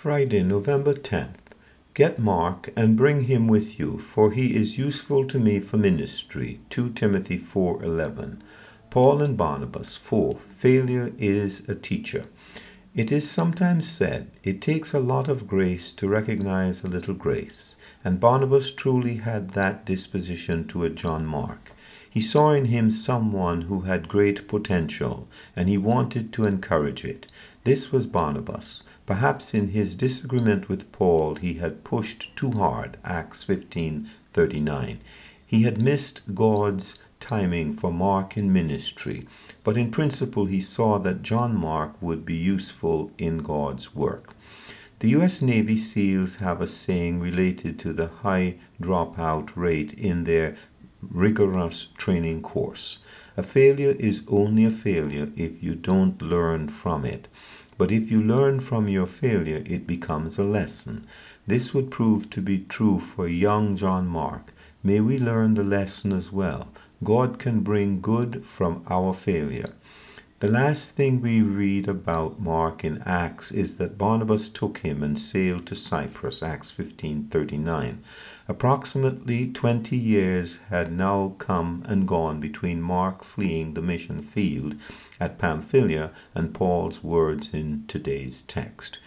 Friday, November 10th. Get Mark and bring him with you, for he is useful to me for ministry. 2 Timothy 4:11. Paul and Barnabas 4. Failure is a teacher. It is sometimes said it takes a lot of grace to recognize a little grace, and Barnabas truly had that disposition toward John Mark. He saw in him someone who had great potential, and he wanted to encourage it. This was Barnabas. Perhaps in his disagreement with Paul he had pushed too hard. Acts 15:39. He had missed God's timing for Mark in ministry, but in principle he saw that John Mark would be useful in God's work. The U.S. Navy SEALs have a saying related to the high dropout rate in their rigorous training course. A failure is only a failure if you don't learn from it. But if you learn from your failure, it becomes a lesson. This would prove to be true for young John Mark. May we learn the lesson as well. God can bring good from our failure. The last thing we read about Mark in Acts is that Barnabas took him and sailed to Cyprus, Acts 15:39. Approximately 20 years had now come and gone between Mark fleeing the mission field at Pamphylia and Paul's words in today's text.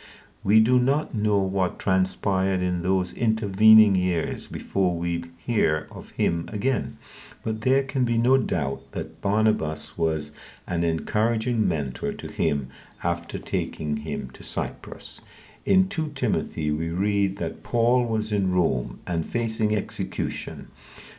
We do not know what transpired in those intervening years before we hear of him again, but there can be no doubt that Barnabas was an encouraging mentor to him after taking him to Cyprus. In 2 Timothy, we read that Paul was in Rome and facing execution.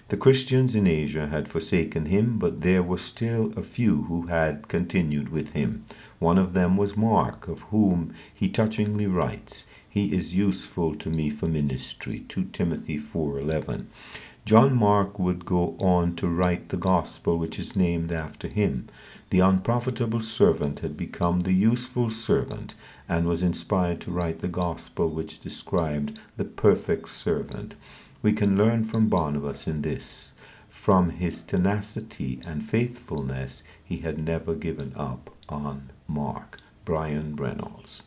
The Christians in Asia had forsaken him, but there were still a few who had continued with him. One of them was Mark, of whom he touchingly writes, "He is useful to me for ministry." 2 Timothy 4:11. John Mark would go on to write the gospel which is named after him. The unprofitable servant had become the useful servant and was inspired to write the gospel which described the perfect servant. We can learn from Barnabas in this. From his tenacity and faithfulness, he had never given up on Mark. Brian Reynolds.